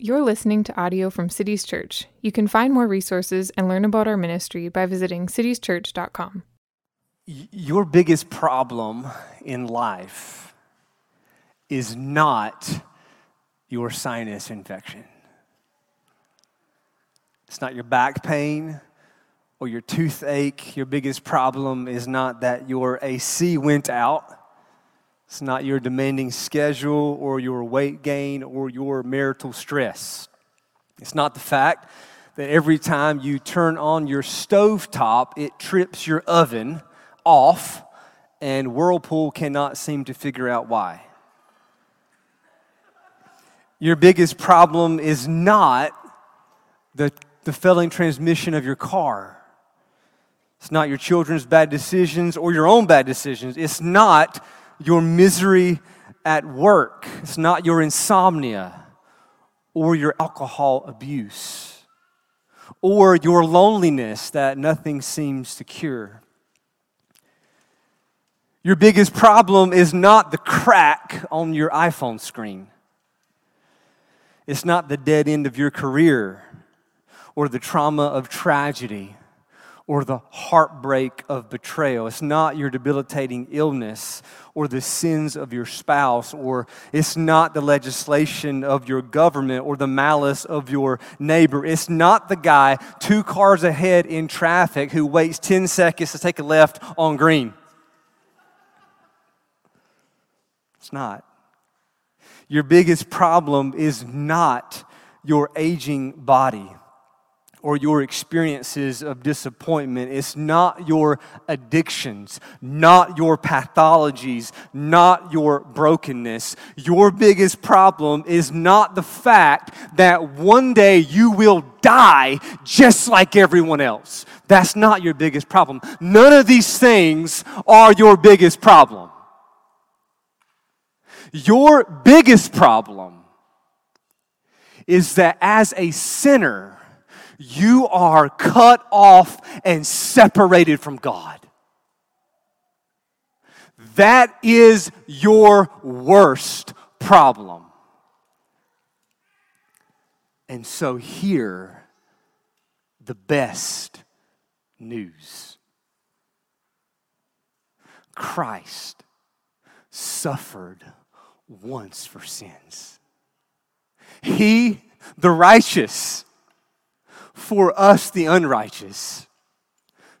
You're listening to audio from Cities Church. You can find more resources and learn about our ministry by visiting citieschurch.com. Your biggest problem in life is not your sinus infection. It's not your back pain or your toothache. Your biggest problem is not that your AC went out. It's not your demanding schedule or your weight gain or your marital stress. It's not the fact that every time you turn on your stove top, it trips your oven off, and Whirlpool cannot seem to figure out why. Your biggest problem is not the, the failing transmission of your car. It's not your children's bad decisions or your own bad decisions. It's not your misery at work, it's not your insomnia or your alcohol abuse or your loneliness that nothing seems to cure. Your biggest problem is not the crack on your iPhone screen. It's not the dead end of your career or the trauma of tragedy or the heartbreak of betrayal. It's not your debilitating illness or the sins of your spouse, or it's not the legislation of your government or the malice of your neighbor. It's not the guy two cars ahead in traffic who waits 10 seconds to take a left on green. It's not. Your biggest problem is not your aging body or your experiences of disappointment. It's not your addictions, not your pathologies, not your brokenness. Your biggest problem is not the fact that one day you will die just like everyone else. That's not your biggest problem. None of these things are your biggest problem. Your biggest problem is that as a sinner, you are cut off and separated from God. That is your worst problem. And so, here, the best news Christ suffered once for sins. He, the righteous, for us, the unrighteous,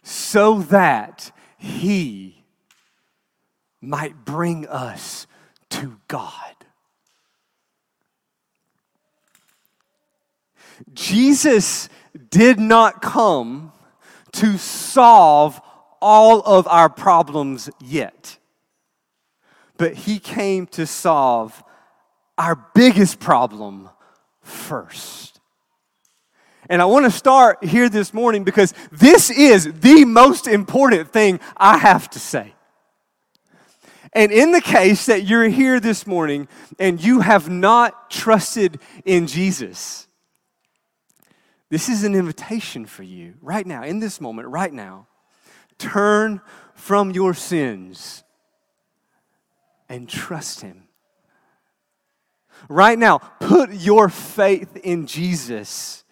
so that he might bring us to God. Jesus did not come to solve all of our problems yet, but he came to solve our biggest problem first. And I want to start here this morning because this is the most important thing I have to say. And in the case that you're here this morning and you have not trusted in Jesus, this is an invitation for you right now, in this moment, right now. Turn from your sins and trust Him. Right now, put your faith in Jesus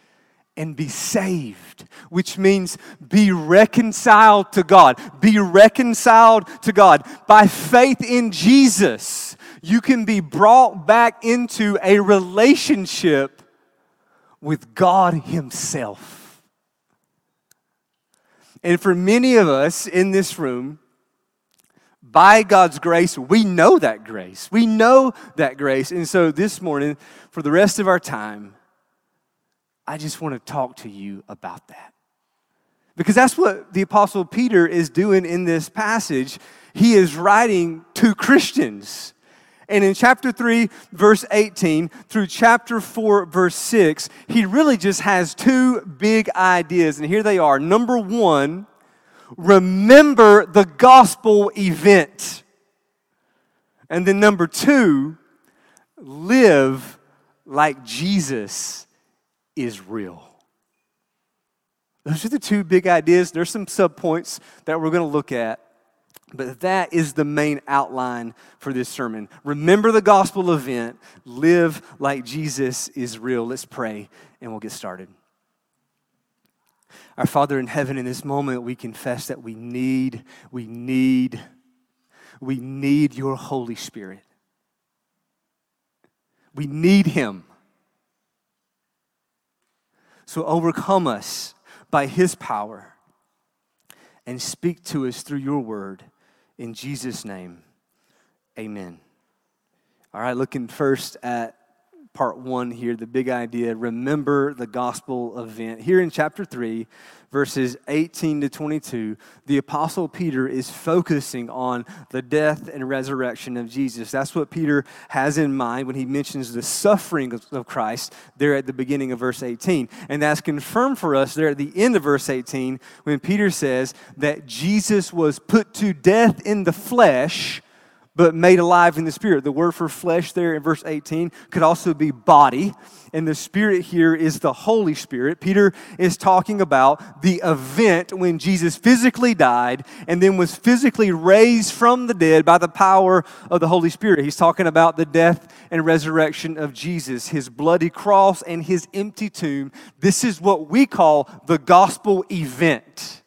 and be saved, which means be reconciled to God. Be reconciled to God. By faith in Jesus, you can be brought back into a relationship with God Himself. And for many of us in this room, by God's grace, we know that grace. We know that grace. And so this morning, for the rest of our time, I just want to talk to you about that. Because that's what the Apostle Peter is doing in this passage. He is writing to Christians. And in chapter 3, verse 18 through chapter 4, verse 6, he really just has two big ideas. And here they are. Number one, remember the gospel event. And then number two, live like Jesus is real. Those are the two big ideas. There's some subpoints that we're going to look at. But that is the main outline for this sermon. Remember the gospel event, live like Jesus is real. Let's pray and we'll get started. Our Father in heaven, in this moment, we confess that we need, we need, we need your Holy Spirit. We need Him. So overcome us by His power and speak to us through your word. In Jesus' name, amen. All right, looking first at part one here, the big idea remember the gospel event. Here in chapter 3, verses 18 to 22, the Apostle Peter is focusing on the death and resurrection of Jesus. That's what Peter has in mind when he mentions the suffering of Christ there at the beginning of verse 18. And that's confirmed for us there at the end of verse 18 when Peter says that Jesus was put to death in the flesh but made alive in the spirit. The word for flesh there in verse 18 could also be body, and the spirit here is the Holy Spirit. Peter is talking about the event when Jesus physically died and then was physically raised from the dead by the power of the Holy Spirit. He's talking about the death and resurrection of Jesus, his bloody cross and his empty tomb. This is what we call the gospel event.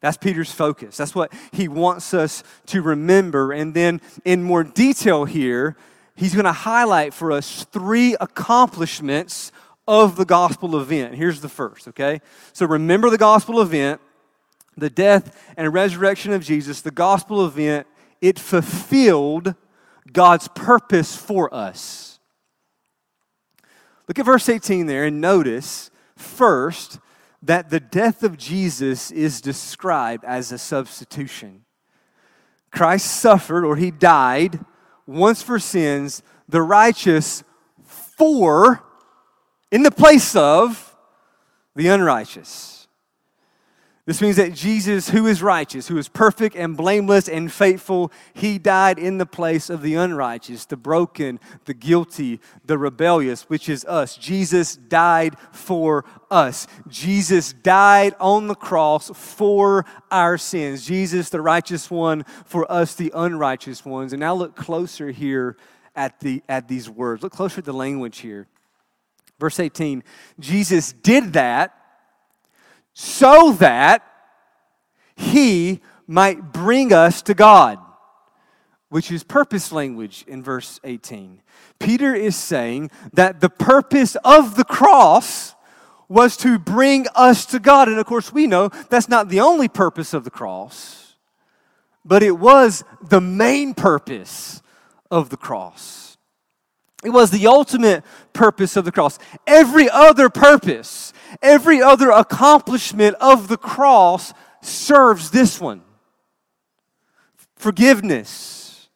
That's Peter's focus. That's what he wants us to remember. And then, in more detail, here, he's going to highlight for us three accomplishments of the gospel event. Here's the first, okay? So, remember the gospel event, the death and resurrection of Jesus, the gospel event, it fulfilled God's purpose for us. Look at verse 18 there and notice first that the death of Jesus is described as a substitution. Christ suffered or he died once for sins, the righteous for, in the place of the unrighteous. This means that Jesus, who is righteous, who is perfect and blameless and faithful, he died in the place of the unrighteous, the broken, the guilty, the rebellious, which is us. Jesus died for us. Jesus died on the cross for our sins. Jesus, the righteous one, for us, the unrighteous ones. And now look closer here at, the, at these words. Look closer at the language here. Verse 18 Jesus did that so that he might bring us to God, which is purpose language in verse 18. Peter is saying that the purpose of the cross was to bring us to God. And of course, we know that's not the only purpose of the cross, but it was the main purpose of the cross. It was the ultimate purpose of the cross. Every other purpose Every other accomplishment of the cross serves this one forgiveness,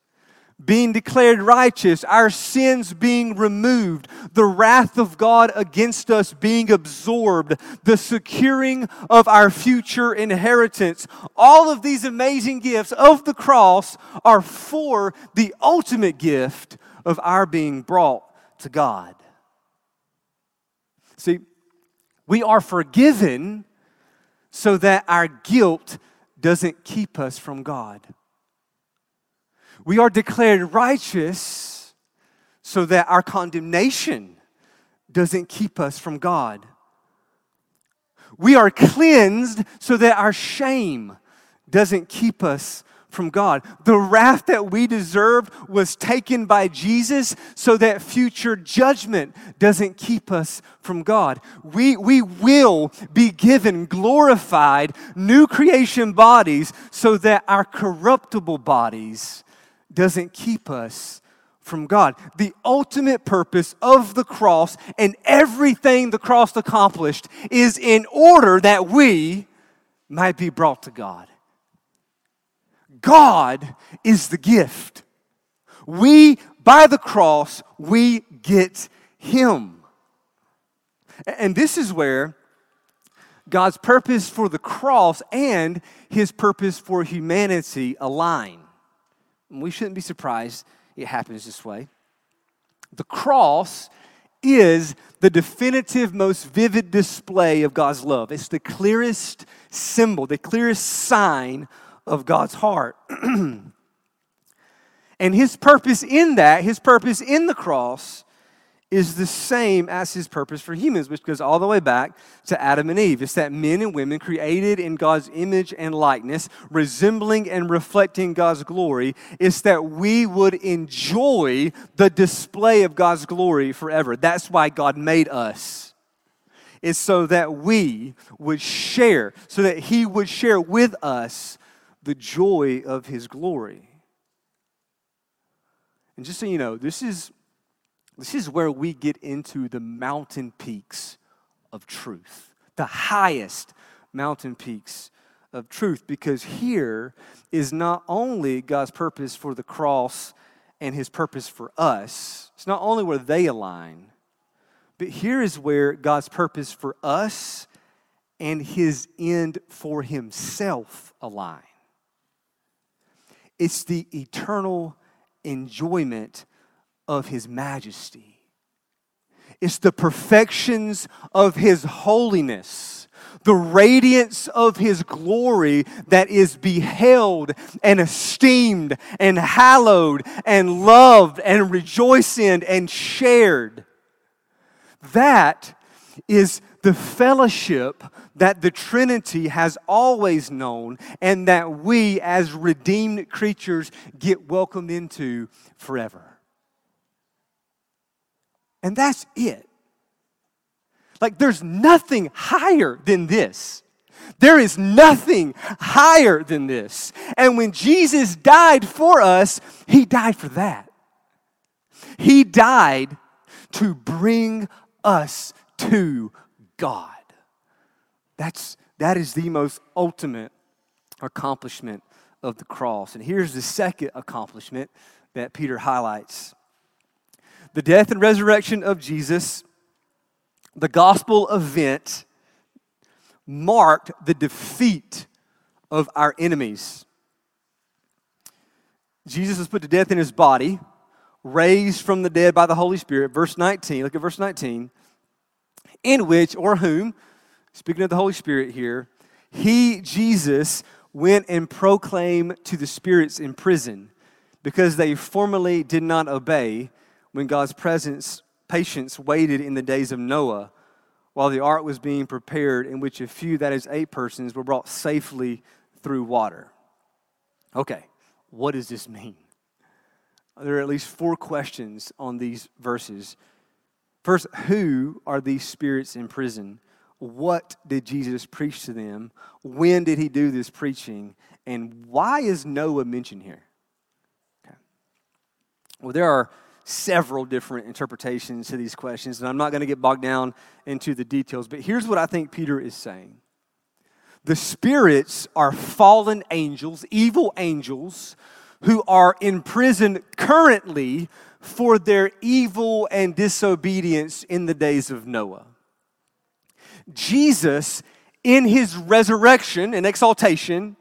being declared righteous, our sins being removed, the wrath of God against us being absorbed, the securing of our future inheritance. All of these amazing gifts of the cross are for the ultimate gift of our being brought to God. See, we are forgiven so that our guilt doesn't keep us from God. We are declared righteous so that our condemnation doesn't keep us from God. We are cleansed so that our shame doesn't keep us from God. The wrath that we deserved was taken by Jesus so that future judgment doesn't keep us from God. We, we will be given glorified new creation bodies so that our corruptible bodies doesn't keep us from God. The ultimate purpose of the cross and everything the cross accomplished is in order that we might be brought to God. God is the gift. We, by the cross, we get Him. And this is where God's purpose for the cross and His purpose for humanity align. We shouldn't be surprised it happens this way. The cross is the definitive, most vivid display of God's love. It's the clearest symbol, the clearest sign of God's heart. and his purpose in that, his purpose in the cross, is the same as his purpose for humans, which goes all the way back to Adam and Eve. It's that men and women created in God's image and likeness, resembling and reflecting God's glory, it's that we would enjoy the display of God's glory forever. That's why God made us. It's so that we would share, so that he would share with us the joy of his glory. And just so you know, this is this is where we get into the mountain peaks of truth, the highest mountain peaks of truth, because here is not only God's purpose for the cross and his purpose for us, it's not only where they align, but here is where God's purpose for us and his end for himself align. It's the eternal enjoyment of his majesty. It's the perfections of his holiness, the radiance of his glory that is beheld and esteemed and hallowed and loved and rejoiced in and shared. That is the fellowship that the Trinity has always known and that we, as redeemed creatures, get welcomed into forever. And that's it. Like, there's nothing higher than this. There is nothing higher than this. And when Jesus died for us, he died for that. He died to bring us to God. That's, that is the most ultimate accomplishment of the cross. And here's the second accomplishment that Peter highlights the death and resurrection of Jesus, the gospel event, marked the defeat of our enemies. Jesus was put to death in his body, raised from the dead by the Holy Spirit. Verse 19, look at verse 19. In which, or whom, speaking of the Holy Spirit here, he, Jesus, went and proclaimed to the spirits in prison because they formerly did not obey when God's presence, patience waited in the days of Noah while the ark was being prepared, in which a few, that is, eight persons, were brought safely through water. Okay, what does this mean? There are at least four questions on these verses. First, who are these spirits in prison? What did Jesus preach to them? When did he do this preaching? And why is Noah mentioned here? Okay. Well, there are several different interpretations to these questions, and I'm not going to get bogged down into the details, but here's what I think Peter is saying The spirits are fallen angels, evil angels, who are in prison currently for their evil and disobedience in the days of Noah. Jesus, in his resurrection and exaltation,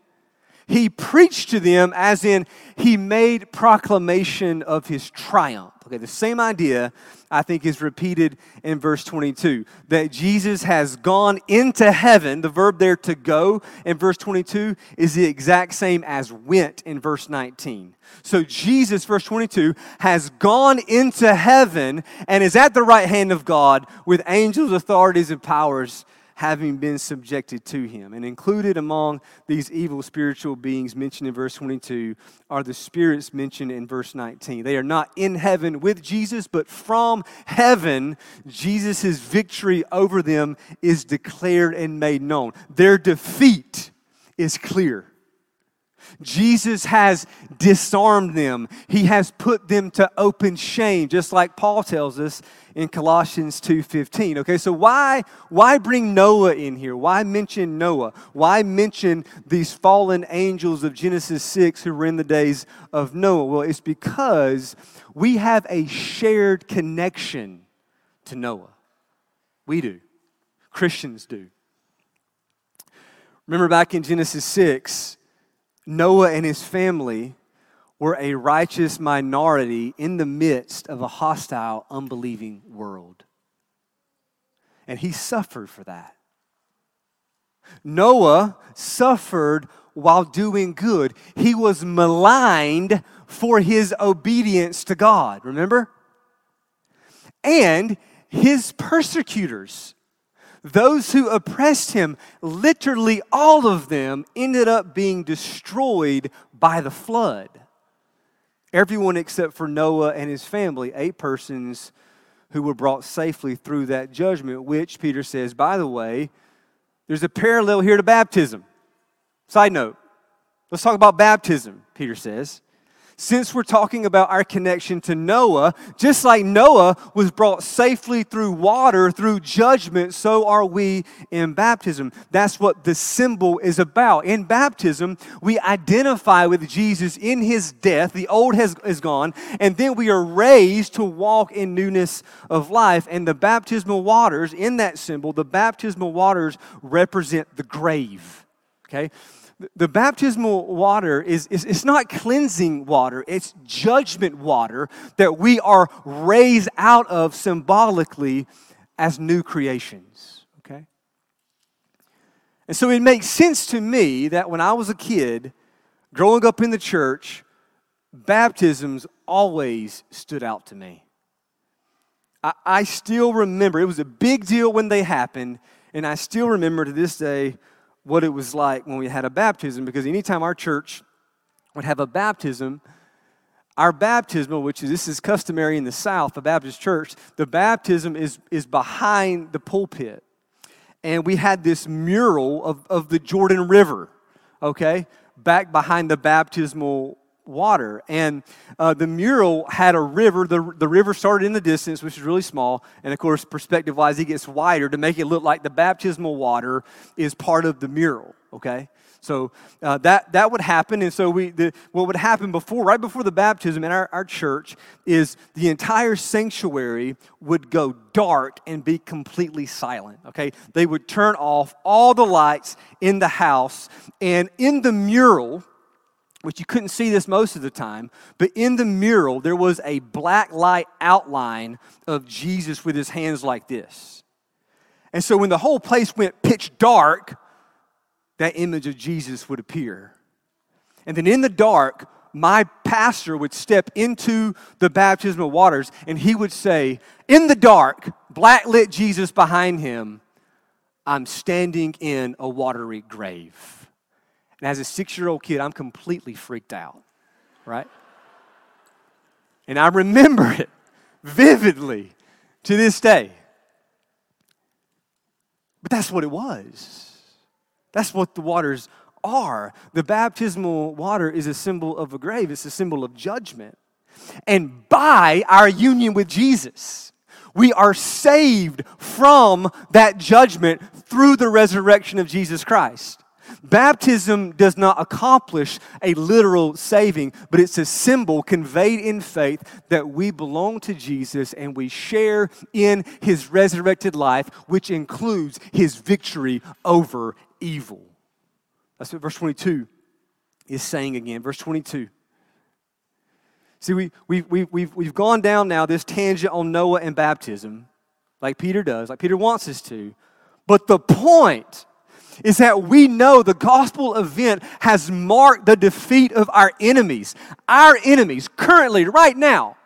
he preached to them as in he made proclamation of his triumph. Okay, the same idea I think is repeated in verse 22 that Jesus has gone into heaven. The verb there to go in verse 22 is the exact same as went in verse 19. So Jesus, verse 22, has gone into heaven and is at the right hand of God with angels, authorities, and powers having been subjected to him. And included among these evil spiritual beings mentioned in verse 22 are the spirits mentioned in verse 19. They are not in heaven with Jesus, but from heaven, Jesus' victory over them is declared and made known. Their defeat is clear. Jesus has disarmed them. He has put them to open shame, just like Paul tells us in Colossians 2:15. Okay, so why why bring Noah in here? Why mention Noah? Why mention these fallen angels of Genesis 6 who were in the days of Noah? Well, it's because we have a shared connection to Noah. We do. Christians do. Remember back in Genesis 6, Noah and his family were a righteous minority in the midst of a hostile, unbelieving world. And he suffered for that. Noah suffered while doing good. He was maligned for his obedience to God. Remember? And his persecutors, those who oppressed him, literally all of them ended up being destroyed by the flood. Everyone except for Noah and his family, eight persons who were brought safely through that judgment, which Peter says, by the way, there's a parallel here to baptism. Side note, let's talk about baptism, Peter says since we're talking about our connection to Noah, just like Noah was brought safely through water, through judgment, so are we in baptism. That's what the symbol is about. In baptism, we identify with Jesus in his death, the old has, is gone, and then we are raised to walk in newness of life. And the baptismal waters, in that symbol, the baptismal waters represent the grave. Okay? The baptismal water is, is it's not cleansing water it's judgment water that we are raised out of symbolically as new creations okay? And so it makes sense to me that when i was a kid growing up in the church baptisms always stood out to me. I, I still remember it was a big deal when they happened and i still remember to this day what it was like when we had a baptism because anytime our church would have a baptism, our baptismal, which is this is customary in the South, a Baptist church, the baptism is, is behind the pulpit. And we had this mural of, of the Jordan River, okay, back behind the baptismal water. And uh, the mural had a river. The, the river started in the distance, which is really small. And of course, perspective wise, it gets wider to make it look like the baptismal water is part of the mural, okay? So uh, that, that would happen. And so we, the, what would happen before, right before the baptism in our, our church, is the entire sanctuary would go dark and be completely silent. Okay? They would turn off all the lights in the house. And in the mural, which you couldn't see this most of the time, but in the mural, there was a black light outline of Jesus with his hands like this. And so when the whole place went pitch dark, that image of Jesus would appear. And then in the dark, my pastor would step into the baptismal waters and he would say, In the dark, black lit Jesus behind him, I'm standing in a watery grave. And as a six year old kid, I'm completely freaked out, right? And I remember it vividly to this day. But that's what it was. That's what the waters are. The baptismal water is a symbol of a grave, it's a symbol of judgment. And by our union with Jesus, we are saved from that judgment through the resurrection of Jesus Christ. Baptism does not accomplish a literal saving, but it's a symbol conveyed in faith that we belong to Jesus and we share in his resurrected life, which includes his victory over evil. That's what verse 22 is saying again. Verse 22. See, we, we, we, we've, we've gone down now this tangent on Noah and baptism, like Peter does, like Peter wants us to. But the point is that we know the gospel event has marked the defeat of our enemies. Our enemies, currently, right now,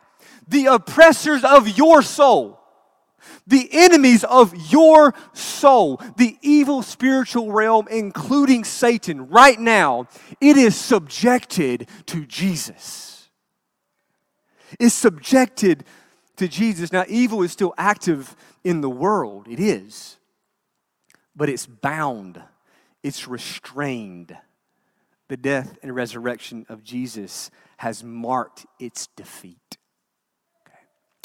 the oppressors of your soul, the enemies of your soul, the evil spiritual realm, including Satan, right now, it is subjected to Jesus. Is subjected to Jesus. Now, evil is still active in the world, it is but it's bound, it's restrained. The death and resurrection of Jesus has marked its defeat. Okay.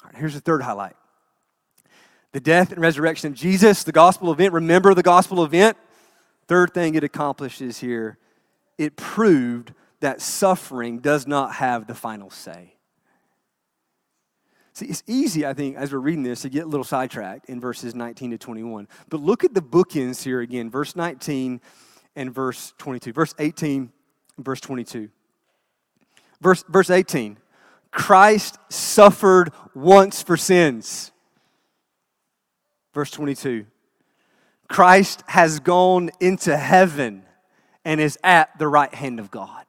All right, here's the third highlight the death and resurrection of Jesus, the gospel event. Remember the gospel event? Third thing it accomplishes here it proved that suffering does not have the final say. See, it's easy, I think, as we're reading this, to get a little sidetracked in verses 19 to 21. But look at the bookends here again, verse 19 and verse 22. Verse 18 verse 22. Verse, verse 18 Christ suffered once for sins. Verse 22 Christ has gone into heaven and is at the right hand of God.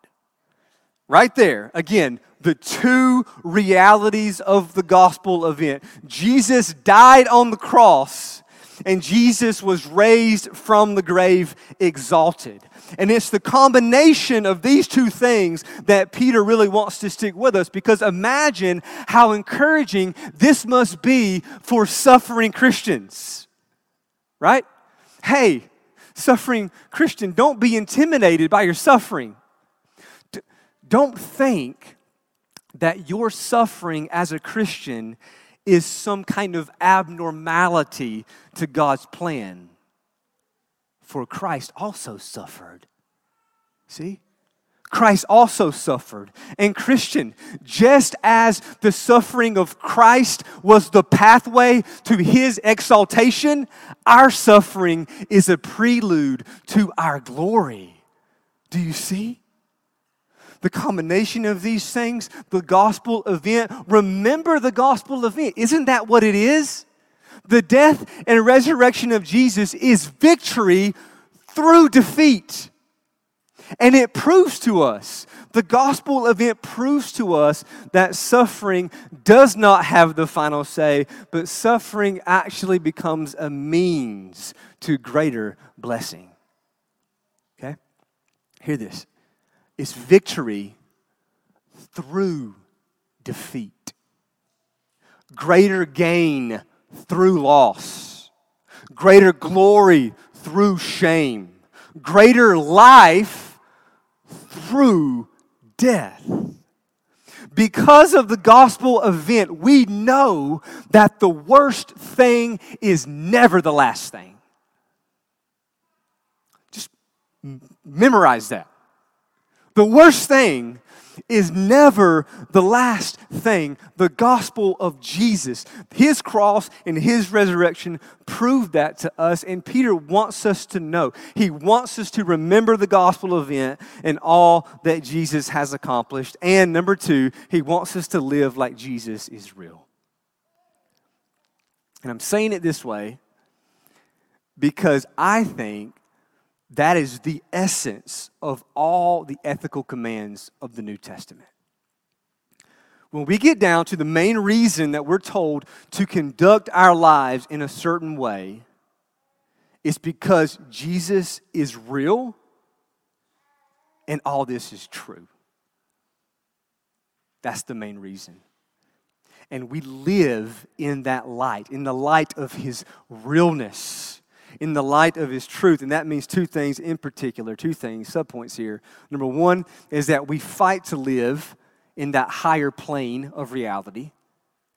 Right there, again, the two realities of the gospel event. Jesus died on the cross, and Jesus was raised from the grave exalted. And it's the combination of these two things that Peter really wants to stick with us because imagine how encouraging this must be for suffering Christians. Right? Hey, suffering Christian, don't be intimidated by your suffering. Don't think that your suffering as a Christian is some kind of abnormality to God's plan. For Christ also suffered. See? Christ also suffered. And Christian, just as the suffering of Christ was the pathway to his exaltation, our suffering is a prelude to our glory. Do you see? The combination of these things, the gospel event, remember the gospel event. Isn't that what it is? The death and resurrection of Jesus is victory through defeat. And it proves to us, the gospel event proves to us that suffering does not have the final say, but suffering actually becomes a means to greater blessing. Okay? Hear this it's victory through defeat, greater gain through loss, greater glory through shame, greater life through death. Because of the gospel event, we know that the worst thing is never the last thing. Just memorize that. The worst thing is never the last thing. The gospel of Jesus, his cross and his resurrection proved that to us. And Peter wants us to know. He wants us to remember the gospel event and all that Jesus has accomplished. And number two, he wants us to live like Jesus is real. And I'm saying it this way because I think that is the essence of all the ethical commands of the New Testament. When we get down to the main reason that we're told to conduct our lives in a certain way, it's because Jesus is real and all this is true. That's the main reason. And we live in that light, in the light of his realness in the light of his truth. And that means two things in particular, two things, subpoints here. Number one is that we fight to live in that higher plane of reality,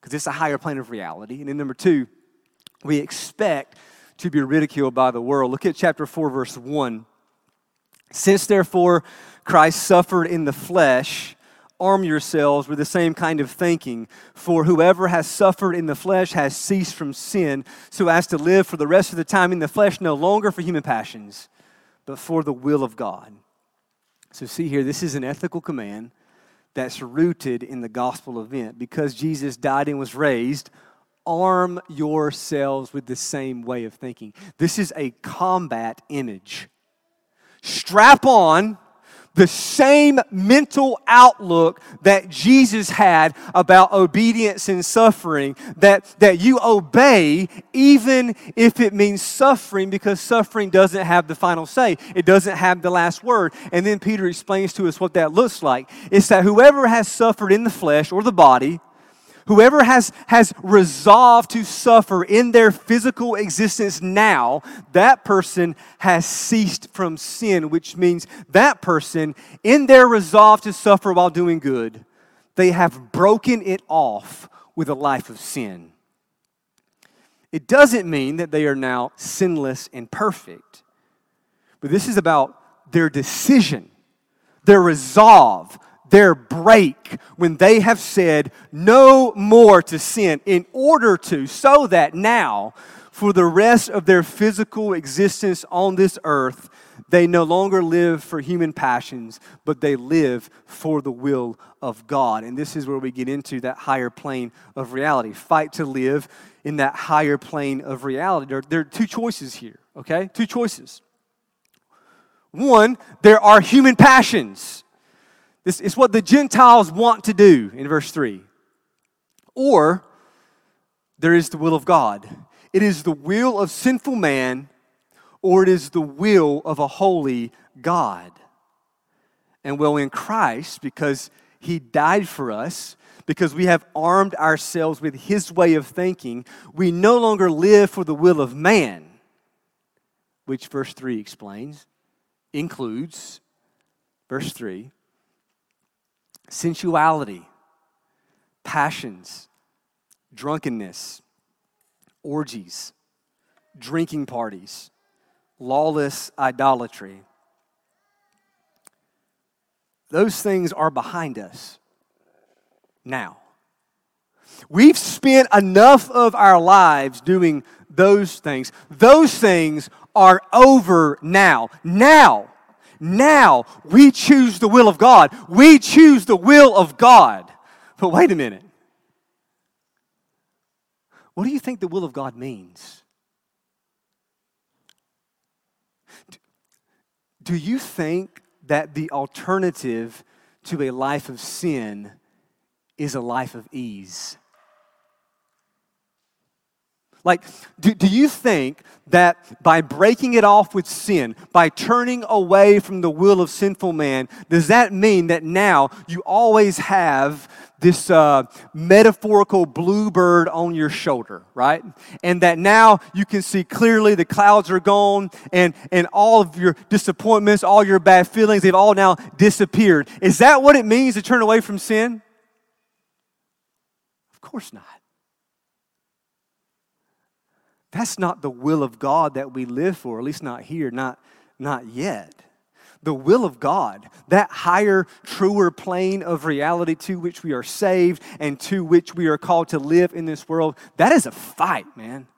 because it's a higher plane of reality. And then number two, we expect to be ridiculed by the world. Look at chapter 4, verse 1. Since therefore Christ suffered in the flesh, arm yourselves with the same kind of thinking. For whoever has suffered in the flesh has ceased from sin, so as to live for the rest of the time in the flesh, no longer for human passions, but for the will of God. So, see here, this is an ethical command that's rooted in the gospel event. Because Jesus died and was raised, arm yourselves with the same way of thinking. This is a combat image. Strap on the same mental outlook that Jesus had about obedience and suffering, that, that you obey even if it means suffering, because suffering doesn't have the final say. It doesn't have the last word. And then Peter explains to us what that looks like. It's that whoever has suffered in the flesh or the body, Whoever has, has resolved to suffer in their physical existence now, that person has ceased from sin, which means that person, in their resolve to suffer while doing good, they have broken it off with a life of sin. It doesn't mean that they are now sinless and perfect, but this is about their decision, their resolve, their break when they have said no more to sin in order to, so that now, for the rest of their physical existence on this earth, they no longer live for human passions, but they live for the will of God. And this is where we get into that higher plane of reality. Fight to live in that higher plane of reality. There, there are two choices here, okay? Two choices. One, there are human passions. This is what the Gentiles want to do in verse 3. Or there is the will of God. It is the will of sinful man, or it is the will of a holy God. And well, in Christ, because he died for us, because we have armed ourselves with his way of thinking, we no longer live for the will of man, which verse 3 explains, includes, verse 3, sensuality, passions, drunkenness, orgies, drinking parties, lawless idolatry. Those things are behind us now. We've spent enough of our lives doing those things. Those things are over now. Now, now we choose the will of God. We choose the will of God. But wait a minute. What do you think the will of God means? Do you think that the alternative to a life of sin is a life of ease? Like, do, do you think that by breaking it off with sin, by turning away from the will of sinful man, does that mean that now you always have this uh, metaphorical bluebird on your shoulder, right? And that now you can see clearly the clouds are gone and, and all of your disappointments, all your bad feelings, they've all now disappeared. Is that what it means to turn away from sin? Of course not. That's not the will of God that we live for, at least not here, not, not yet. The will of God, that higher, truer plane of reality to which we are saved and to which we are called to live in this world, that is a fight, man.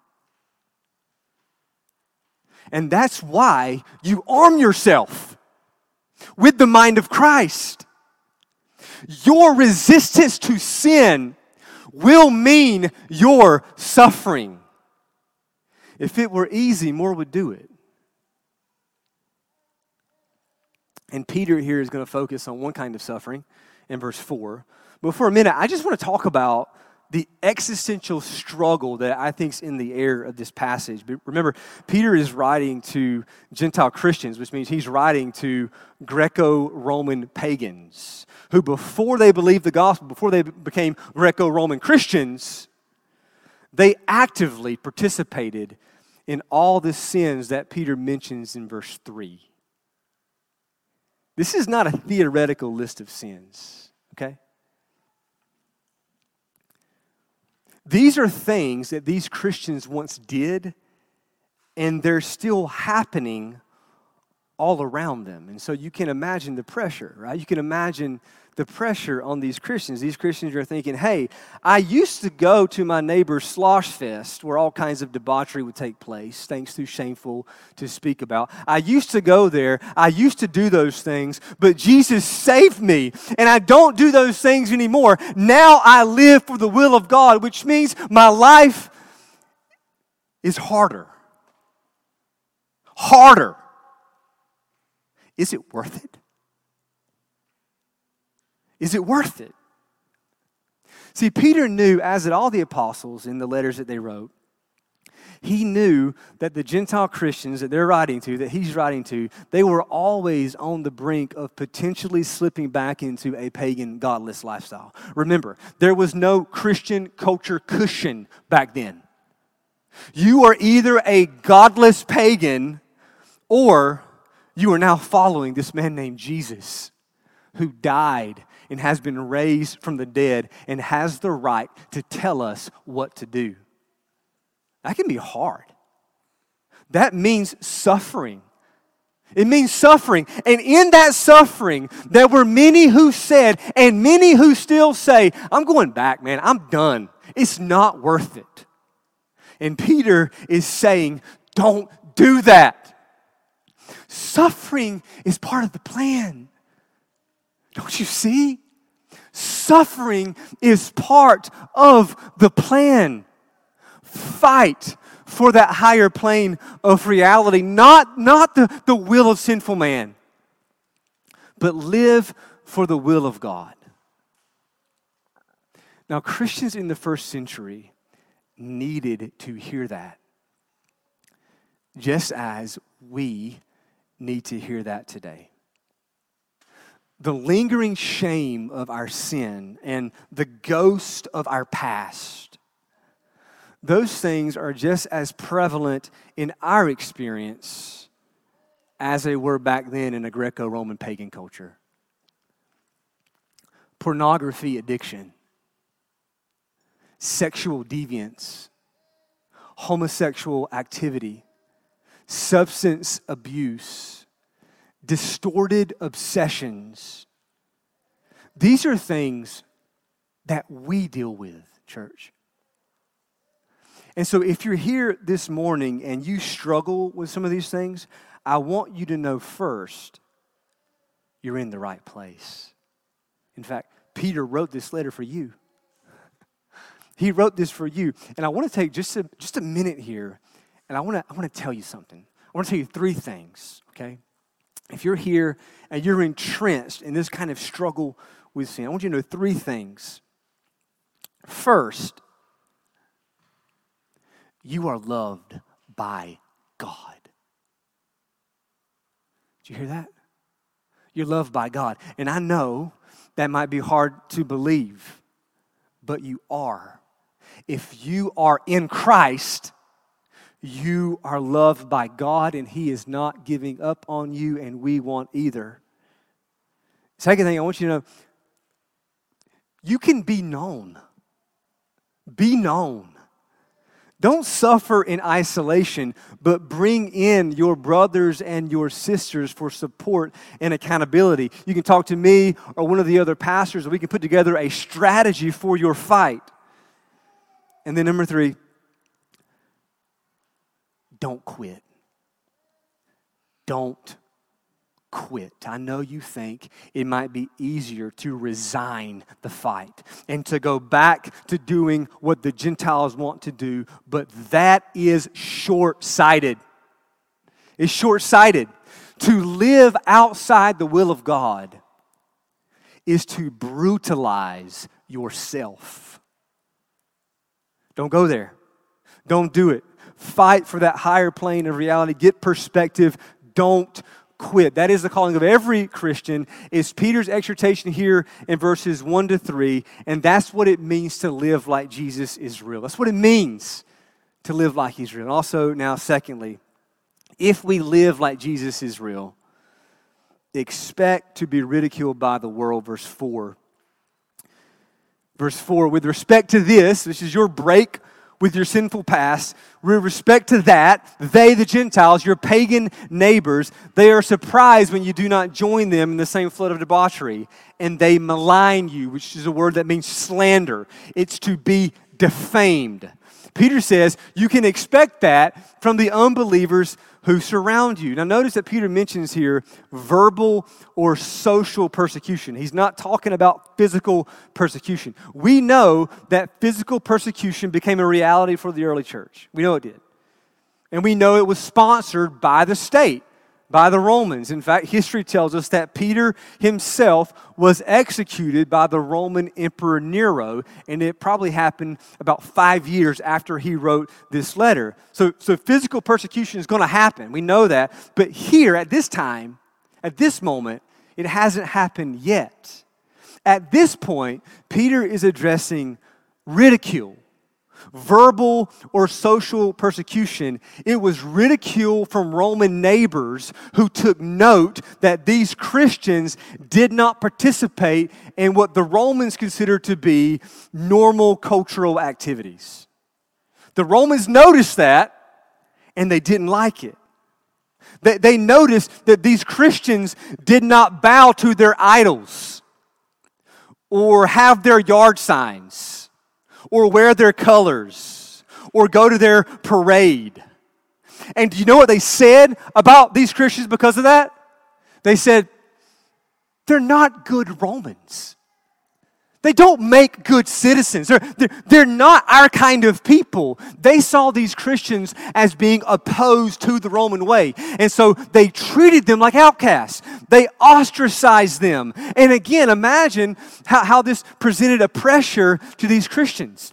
And that's why you arm yourself with the mind of Christ. Your resistance to sin will mean your suffering. If it were easy, more would do it. And Peter here is going to focus on one kind of suffering in verse 4. But for a minute, I just want to talk about the existential struggle that I think is in the air of this passage. But remember, Peter is writing to Gentile Christians, which means he's writing to Greco Roman pagans who, before they believed the gospel, before they became Greco Roman Christians, they actively participated in all the sins that Peter mentions in verse 3. This is not a theoretical list of sins, okay? These are things that these Christians once did, and they're still happening all around them. And so you can imagine the pressure, right? You can imagine the pressure on these Christians. These Christians are thinking, hey, I used to go to my neighbor's slosh fest where all kinds of debauchery would take place, things too shameful to speak about. I used to go there. I used to do those things, but Jesus saved me, and I don't do those things anymore. Now I live for the will of God, which means my life is harder. Harder. Is it worth it? Is it worth it? See, Peter knew, as did all the apostles in the letters that they wrote, he knew that the Gentile Christians that they're writing to, that he's writing to, they were always on the brink of potentially slipping back into a pagan, godless lifestyle. Remember, there was no Christian culture cushion back then. You are either a godless pagan or you are now following this man named Jesus who died and has been raised from the dead and has the right to tell us what to do. That can be hard. That means suffering. It means suffering. And in that suffering, there were many who said, and many who still say, I'm going back, man. I'm done. It's not worth it. And Peter is saying, don't do that. Suffering is part of the plan. Don't you see? Suffering is part of the plan. Fight for that higher plane of reality, not, not the, the will of sinful man, but live for the will of God. Now, Christians in the first century needed to hear that, just as we need to hear that today. The lingering shame of our sin and the ghost of our past, those things are just as prevalent in our experience as they were back then in a Greco Roman pagan culture. Pornography addiction, sexual deviance, homosexual activity, substance abuse, distorted obsessions. These are things that we deal with, church. And so, if you're here this morning and you struggle with some of these things, I want you to know first you're in the right place. In fact, Peter wrote this letter for you. He wrote this for you. And I want to take just a, just a minute here and I want to I want to tell you something. I want to tell you three things, okay? If you're here and you're entrenched in this kind of struggle with sin, I want you to know three things. First, you are loved by God. Did you hear that? You're loved by God. And I know that might be hard to believe, but you are. If you are in Christ, you are loved by God and He is not giving up on you, and we want either. Second thing, I want you to know you can be known. Be known. Don't suffer in isolation, but bring in your brothers and your sisters for support and accountability. You can talk to me or one of the other pastors, and we can put together a strategy for your fight. And then, number three, don't quit. Don't quit. I know you think it might be easier to resign the fight and to go back to doing what the Gentiles want to do, but that is short sighted. It's short sighted. To live outside the will of God is to brutalize yourself. Don't go there. Don't do it. Fight for that higher plane of reality. Get perspective. Don't quit. That is the calling of every Christian. Is Peter's exhortation here in verses 1 to 3, and that's what it means to live like Jesus is real. That's what it means to live like he's real. And also now secondly, if we live like Jesus is real, expect to be ridiculed by the world verse 4. Verse 4, with respect to this, this is your break with your sinful past, with respect to that, they, the Gentiles, your pagan neighbors, they are surprised when you do not join them in the same flood of debauchery, and they malign you, which is a word that means slander. It's to be defamed. Peter says you can expect that from the unbelievers who surround you. Now, notice that Peter mentions here verbal or social persecution. He's not talking about physical persecution. We know that physical persecution became a reality for the early church. We know it did. And we know it was sponsored by the state by the Romans. In fact, history tells us that Peter himself was executed by the Roman Emperor Nero, and it probably happened about five years after he wrote this letter. So, so physical persecution is going to happen. We know that. But here, at this time, at this moment, it hasn't happened yet. At this point, Peter is addressing ridicule verbal or social persecution. It was ridicule from Roman neighbors who took note that these Christians did not participate in what the Romans considered to be normal cultural activities. The Romans noticed that and they didn't like it. They, they noticed that these Christians did not bow to their idols or have their yard signs or wear their colors or go to their parade. And do you know what they said about these Christians because of that? They said, they're not good Romans. They don't make good citizens. They're, they're, they're not our kind of people. They saw these Christians as being opposed to the Roman way. And so they treated them like outcasts. They ostracized them. And again, imagine how, how this presented a pressure to these Christians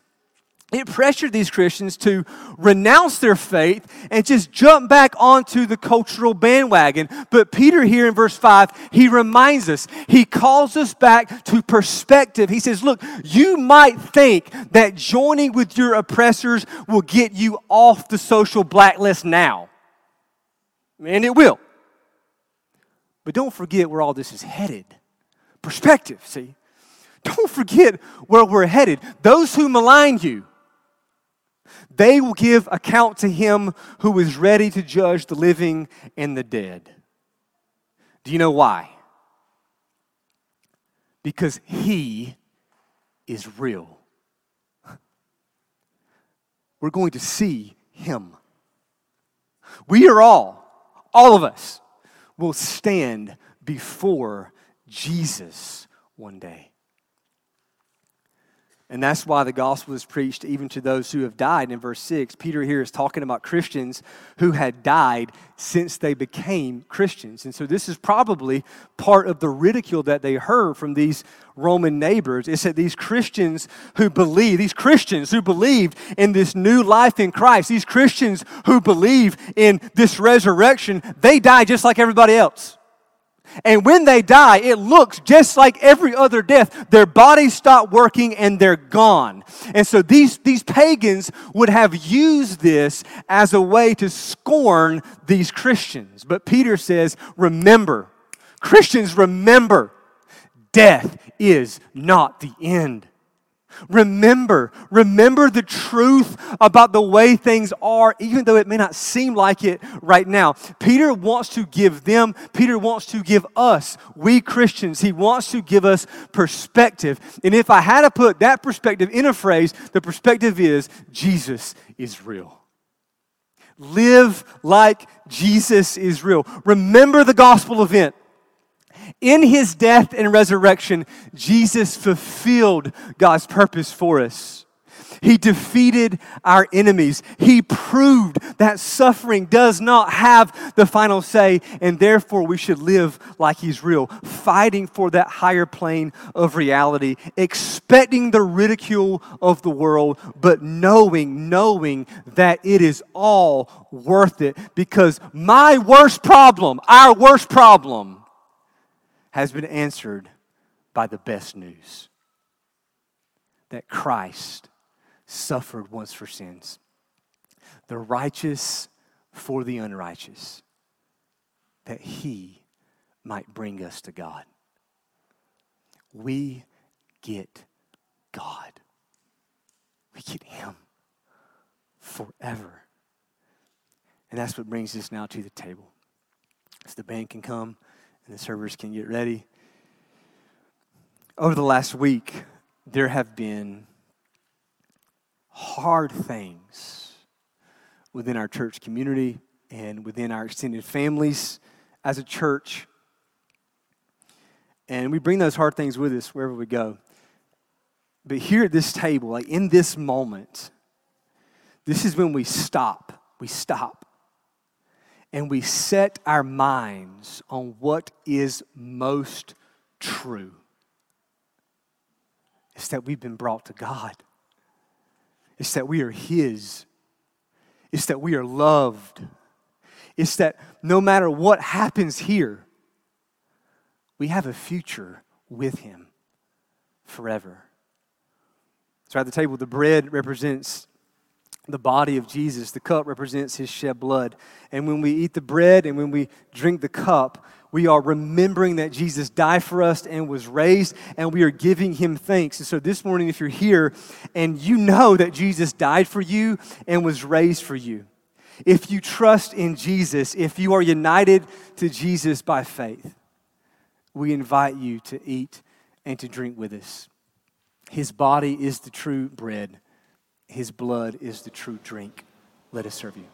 it pressured these Christians to renounce their faith and just jump back onto the cultural bandwagon. But Peter, here in verse 5, he reminds us, he calls us back to perspective. He says, Look, you might think that joining with your oppressors will get you off the social blacklist now. And it will. But don't forget where all this is headed. Perspective, see? Don't forget where we're headed. Those who malign you, they will give account to him who is ready to judge the living and the dead. Do you know why? Because he is real. We're going to see him. We are all, all of us, will stand before Jesus one day. And that's why the gospel is preached even to those who have died. In verse 6, Peter here is talking about Christians who had died since they became Christians. And so this is probably part of the ridicule that they heard from these Roman neighbors. Is that these Christians who believe, these Christians who believed in this new life in Christ, these Christians who believe in this resurrection, they die just like everybody else. And when they die, it looks just like every other death. Their bodies stop working and they're gone. And so these, these pagans would have used this as a way to scorn these Christians. But Peter says, remember, Christians, remember, death is not the end. Remember, remember the truth about the way things are, even though it may not seem like it right now. Peter wants to give them, Peter wants to give us, we Christians, he wants to give us perspective. And if I had to put that perspective in a phrase, the perspective is Jesus is real. Live like Jesus is real. Remember the gospel event. In his death and resurrection, Jesus fulfilled God's purpose for us. He defeated our enemies. He proved that suffering does not have the final say, and therefore we should live like He's real, fighting for that higher plane of reality, expecting the ridicule of the world, but knowing, knowing that it is all worth it because my worst problem, our worst problem, has been answered by the best news that Christ suffered once for sins, the righteous for the unrighteous, that he might bring us to God. We get God. We get Him forever. And that's what brings us now to the table. As the band can come and the servers can get ready. Over the last week, there have been hard things within our church community and within our extended families as a church. And we bring those hard things with us wherever we go. But here at this table, like in this moment, this is when we stop. We stop and we set our minds on what is most true. It's that we've been brought to God. It's that we are His. It's that we are loved. It's that no matter what happens here, we have a future with Him forever. So at the table, the bread represents the body of Jesus. The cup represents his shed blood. And when we eat the bread and when we drink the cup, we are remembering that Jesus died for us and was raised, and we are giving him thanks. And so this morning, if you're here and you know that Jesus died for you and was raised for you, if you trust in Jesus, if you are united to Jesus by faith, we invite you to eat and to drink with us. His body is the true bread his blood is the true drink. Let us serve you.